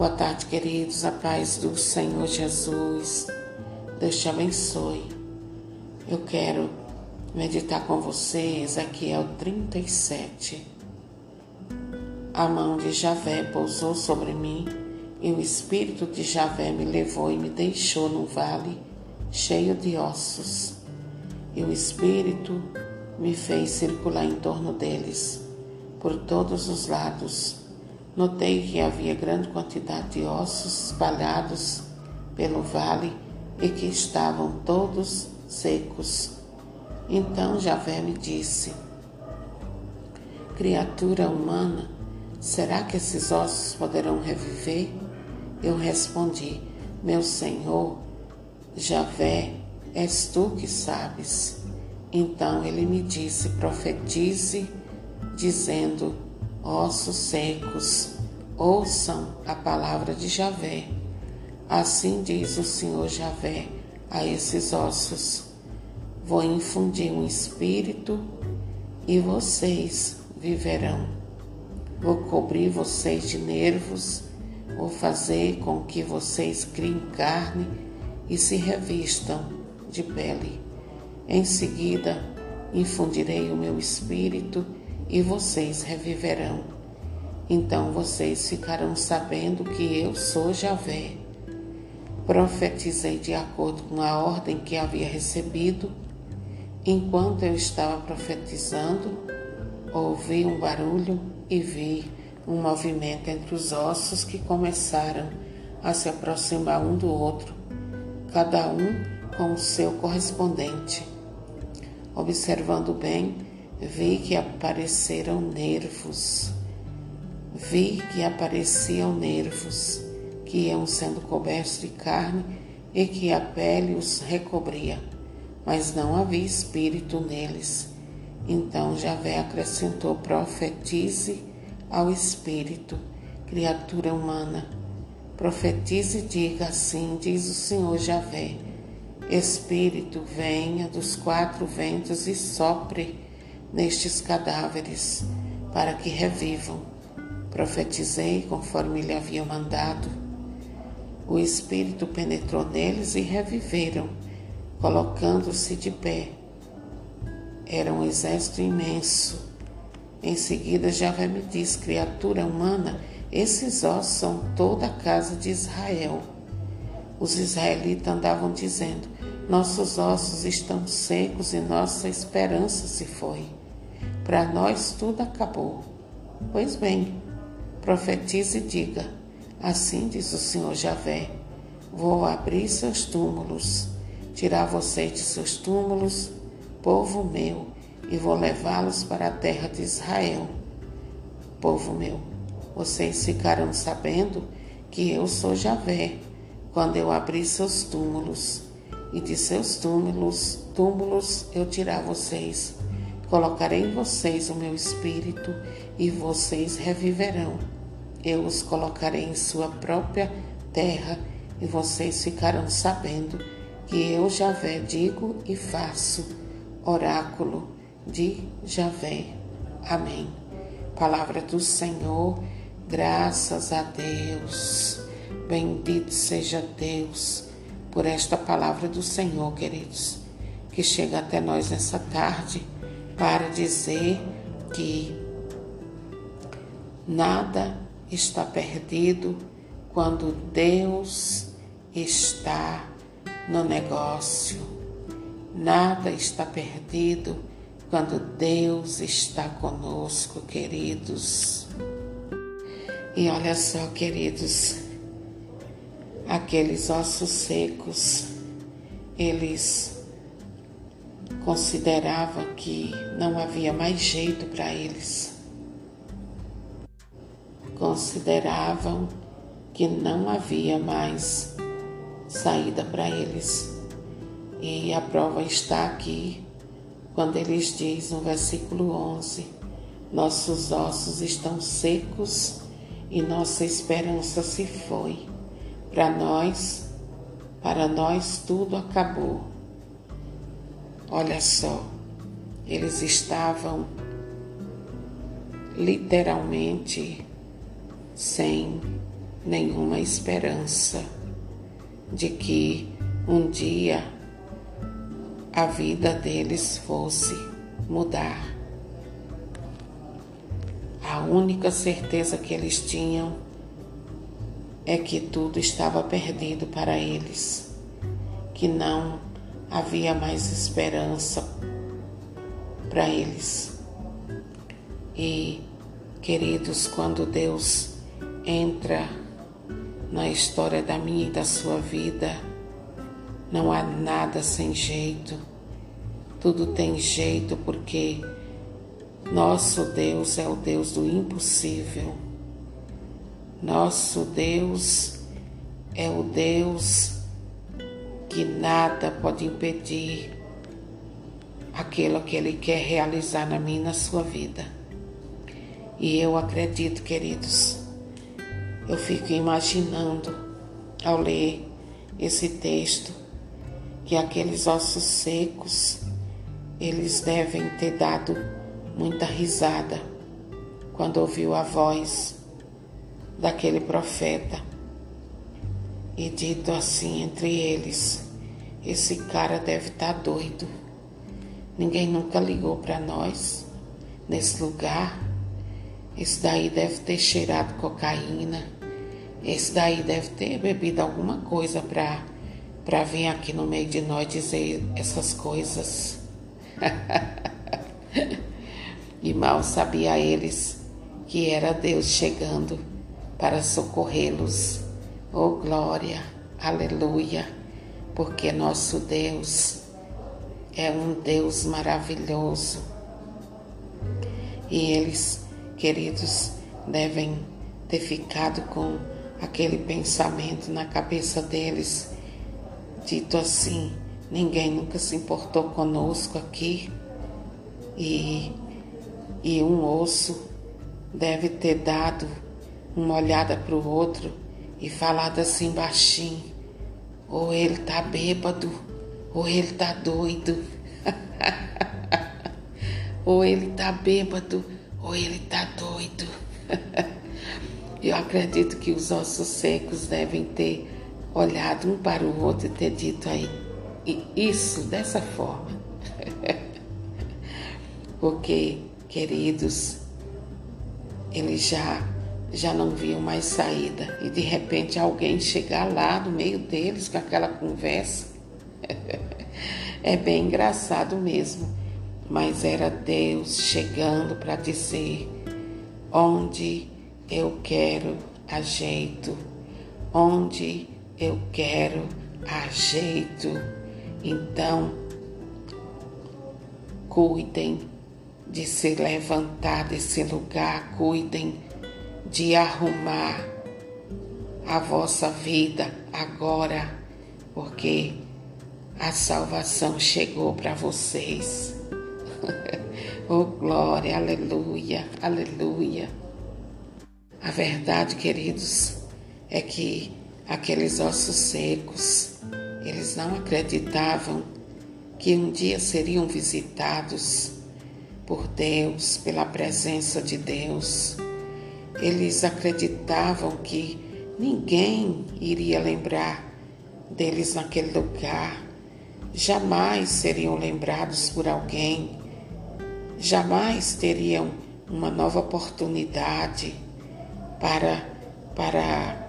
Boa tarde, queridos. A paz do Senhor Jesus. Deus te abençoe. Eu quero meditar com vocês aqui é o 37. A mão de Javé pousou sobre mim e o espírito de Javé me levou e me deixou num vale cheio de ossos. E o espírito me fez circular em torno deles, por todos os lados. Notei que havia grande quantidade de ossos espalhados pelo vale e que estavam todos secos. Então Javé me disse: Criatura humana, será que esses ossos poderão reviver? Eu respondi: Meu Senhor, Javé, és tu que sabes. Então ele me disse: Profetize, dizendo: Ossos secos, ouçam a palavra de Javé. Assim diz o Senhor Javé a esses ossos Vou infundir um espírito e vocês viverão. Vou cobrir vocês de nervos, vou fazer com que vocês criem carne e se revistam de pele. Em seguida, infundirei o meu espírito e vocês reviverão. Então vocês ficarão sabendo que eu sou Javé. Profetizei de acordo com a ordem que havia recebido Enquanto eu estava profetizando, ouvi um barulho e vi um movimento entre os ossos que começaram a se aproximar um do outro, cada um com o seu correspondente. Observando bem, vi que apareceram nervos. Vi que apareciam nervos que iam sendo cobertos de carne e que a pele os recobria mas não havia espírito neles. Então Javé acrescentou: profetize ao espírito, criatura humana. Profetize e diga assim: diz o Senhor Javé. Espírito, venha dos quatro ventos e sopre nestes cadáveres, para que revivam. Profetizei conforme lhe havia mandado. O Espírito penetrou neles e reviveram colocando-se de pé. Era um exército imenso. Em seguida, Javé me disse: Criatura humana, esses ossos são toda a casa de Israel. Os israelitas andavam dizendo: Nossos ossos estão secos e nossa esperança se foi. Para nós tudo acabou. Pois bem, profetize e diga: Assim diz o Senhor Javé: Vou abrir seus túmulos tirar vocês de seus túmulos, povo meu, e vou levá-los para a terra de Israel. Povo meu, vocês ficarão sabendo que eu sou Javé, quando eu abrir seus túmulos, e de seus túmulos, túmulos eu tirar vocês. Colocarei em vocês o meu espírito e vocês reviverão. Eu os colocarei em sua própria terra e vocês ficarão sabendo que eu, Javé, digo e faço, oráculo de Javé. Amém. Palavra do Senhor, graças a Deus. Bendito seja Deus por esta palavra do Senhor, queridos, que chega até nós nessa tarde para dizer que nada está perdido quando Deus está no negócio. Nada está perdido quando Deus está conosco, queridos. E olha só, queridos, aqueles ossos secos, eles consideravam que não havia mais jeito para eles. Consideravam que não havia mais saída para eles. E a prova está aqui, quando eles diz no versículo 11: Nossos ossos estão secos e nossa esperança se foi. Para nós, para nós tudo acabou. Olha só, eles estavam literalmente sem nenhuma esperança de que um dia a vida deles fosse mudar. A única certeza que eles tinham é que tudo estava perdido para eles, que não havia mais esperança para eles. E, queridos, quando Deus entra na história da minha e da sua vida, não há nada sem jeito. Tudo tem jeito porque nosso Deus é o Deus do impossível. Nosso Deus é o Deus que nada pode impedir aquilo que Ele quer realizar na minha e na sua vida. E eu acredito, queridos, eu fico imaginando ao ler esse texto que aqueles ossos secos eles devem ter dado muita risada quando ouviu a voz daquele profeta e dito assim entre eles: esse cara deve estar tá doido. Ninguém nunca ligou para nós nesse lugar. Esse daí deve ter cheirado cocaína. Esse daí deve ter bebido alguma coisa para para vir aqui no meio de nós dizer essas coisas. e mal sabia eles que era Deus chegando para socorrê-los. Oh glória, aleluia, porque nosso Deus é um Deus maravilhoso. E eles, queridos, devem ter ficado com aquele pensamento na cabeça deles, dito assim: ninguém nunca se importou conosco aqui, e, e um osso deve ter dado uma olhada para o outro e falado assim baixinho: ou ele tá bêbado, ou ele tá doido, ou ele tá bêbado, ou ele tá doido. Eu acredito que os ossos secos devem ter olhado um para o outro e ter dito aí isso dessa forma. Porque, queridos, eles já já não viam mais saída e de repente alguém chegar lá no meio deles com aquela conversa. é bem engraçado mesmo, mas era Deus chegando para dizer: onde eu quero ajeito, onde eu quero ajeito. Então, cuidem de se levantar desse lugar, cuidem de arrumar a vossa vida agora, porque a salvação chegou para vocês. oh glória, aleluia, aleluia. A verdade, queridos, é que aqueles ossos secos, eles não acreditavam que um dia seriam visitados por Deus, pela presença de Deus eles acreditavam que ninguém iria lembrar deles naquele lugar, jamais seriam lembrados por alguém, jamais teriam uma nova oportunidade para, para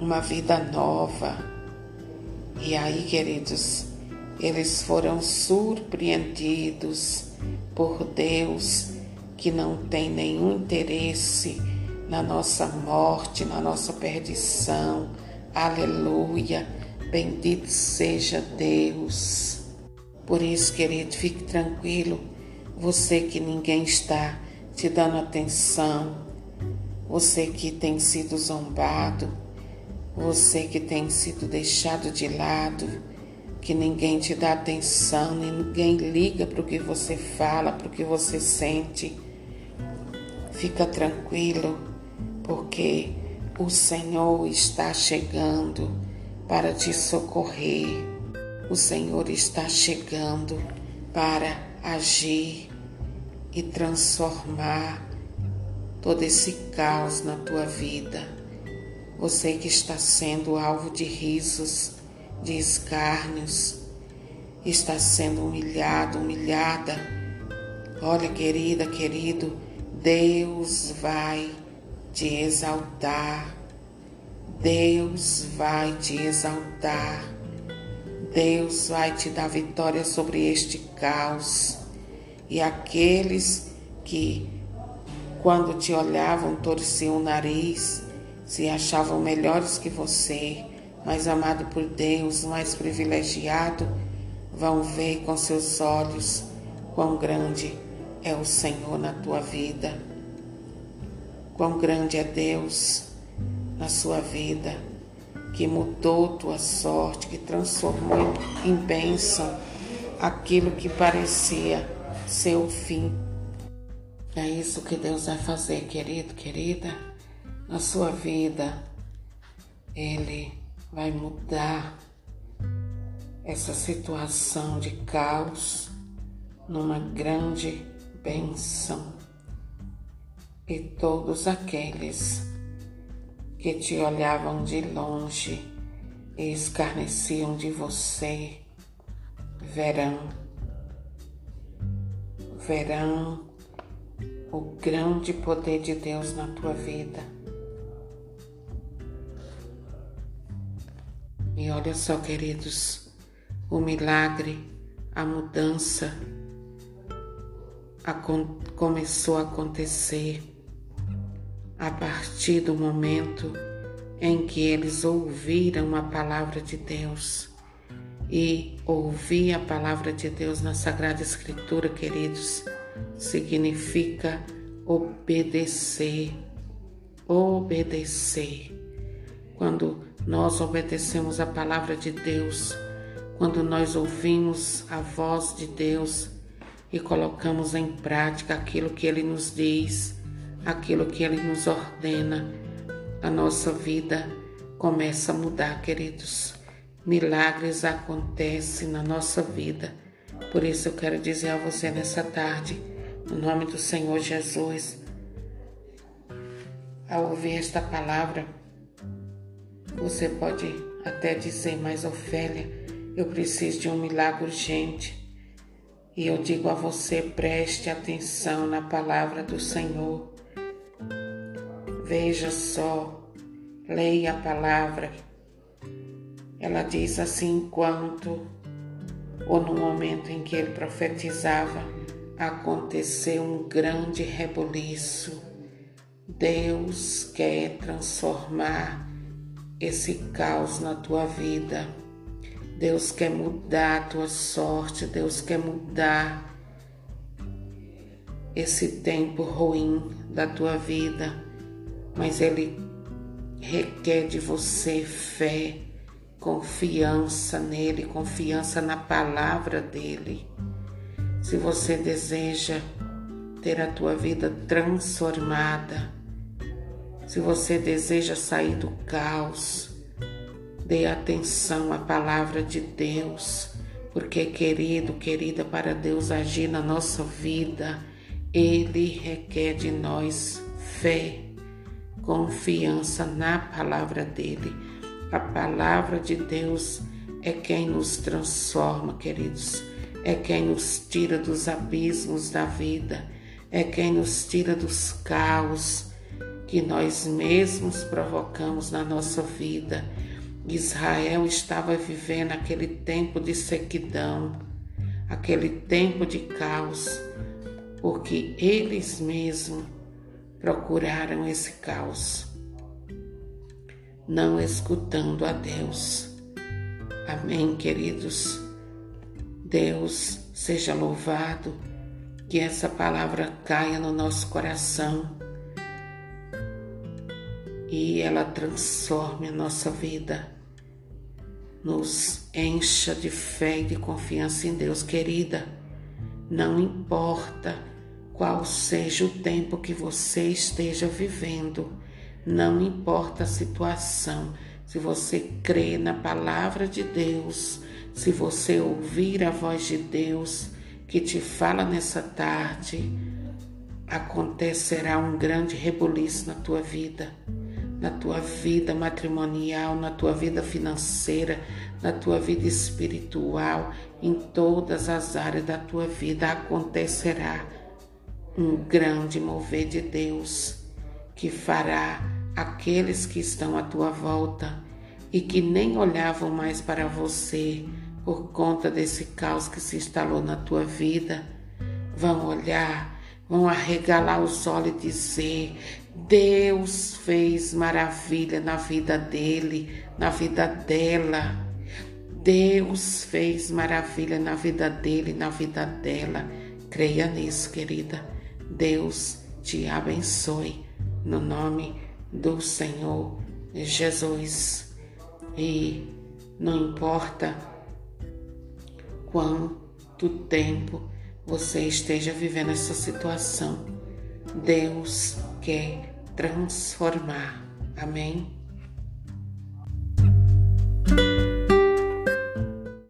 uma vida nova. E aí, queridos, eles foram surpreendidos por Deus que não tem nenhum interesse na nossa morte, na nossa perdição. Aleluia. Bendito seja Deus. Por isso, querido, fique tranquilo. Você que ninguém está te dando atenção, você que tem sido zombado, você que tem sido deixado de lado, que ninguém te dá atenção, ninguém liga para o que você fala, para o que você sente. Fica tranquilo, porque o Senhor está chegando para te socorrer. O Senhor está chegando para agir e transformar todo esse caos na tua vida. Você que está sendo alvo de risos, de escárnios, está sendo humilhado, humilhada. Olha, querida, querido, Deus vai te exaltar. Deus vai te exaltar. Deus vai te dar vitória sobre este caos. E aqueles que, quando te olhavam, torciam o nariz, se achavam melhores que você, mais amado por Deus, mais privilegiado, vão ver com seus olhos quão grande é o Senhor na tua vida, quão grande é Deus na sua vida, que mudou tua sorte, que transformou em bênção aquilo que parecia ser o fim. É isso que Deus vai fazer, querido, querida, na sua vida. Ele vai mudar essa situação de caos numa grande bênção. E todos aqueles que te olhavam de longe e escarneciam de você verão, verão o grande poder de Deus na tua vida. E olha só, queridos, o milagre, a mudança começou a acontecer a partir do momento em que eles ouviram a palavra de Deus. E ouvir a palavra de Deus na Sagrada Escritura, queridos, significa obedecer. Obedecer. Quando nós obedecemos a palavra de Deus, quando nós ouvimos a voz de Deus e colocamos em prática aquilo que Ele nos diz, aquilo que Ele nos ordena, a nossa vida começa a mudar, queridos. Milagres acontecem na nossa vida. Por isso eu quero dizer a você nessa tarde, no nome do Senhor Jesus, ao ouvir esta palavra, você pode até dizer, mas Ofélia, eu preciso de um milagre urgente. E eu digo a você: preste atenção na palavra do Senhor. Veja só, leia a palavra. Ela diz assim: enquanto ou no momento em que ele profetizava, aconteceu um grande rebuliço. Deus quer transformar esse caos na tua vida. Deus quer mudar a tua sorte, Deus quer mudar esse tempo ruim da tua vida, mas Ele requer de você fé, confiança nele, confiança na palavra dele. Se você deseja ter a tua vida transformada, se você deseja sair do caos, Dê atenção à palavra de Deus, porque, querido, querida, para Deus agir na nossa vida, Ele requer de nós fé, confiança na palavra dEle. A palavra de Deus é quem nos transforma, queridos, é quem nos tira dos abismos da vida, é quem nos tira dos caos que nós mesmos provocamos na nossa vida Israel estava vivendo aquele tempo de sequidão, aquele tempo de caos, porque eles mesmos procuraram esse caos, não escutando a Deus. Amém, queridos? Deus seja louvado, que essa palavra caia no nosso coração e ela transforme a nossa vida nos encha de fé e de confiança em Deus, querida. Não importa qual seja o tempo que você esteja vivendo, não importa a situação, se você crê na palavra de Deus, se você ouvir a voz de Deus que te fala nessa tarde, acontecerá um grande rebuliço na tua vida. Na tua vida matrimonial, na tua vida financeira, na tua vida espiritual, em todas as áreas da tua vida acontecerá um grande mover de Deus que fará aqueles que estão à tua volta e que nem olhavam mais para você por conta desse caos que se instalou na tua vida, vão olhar, vão arregalar os olhos e dizer: Deus fez maravilha na vida dele, na vida dela. Deus fez maravilha na vida dele, na vida dela. Creia nisso, querida. Deus te abençoe no nome do Senhor Jesus. E não importa quanto tempo você esteja vivendo essa situação, Deus quer transformar. Amém?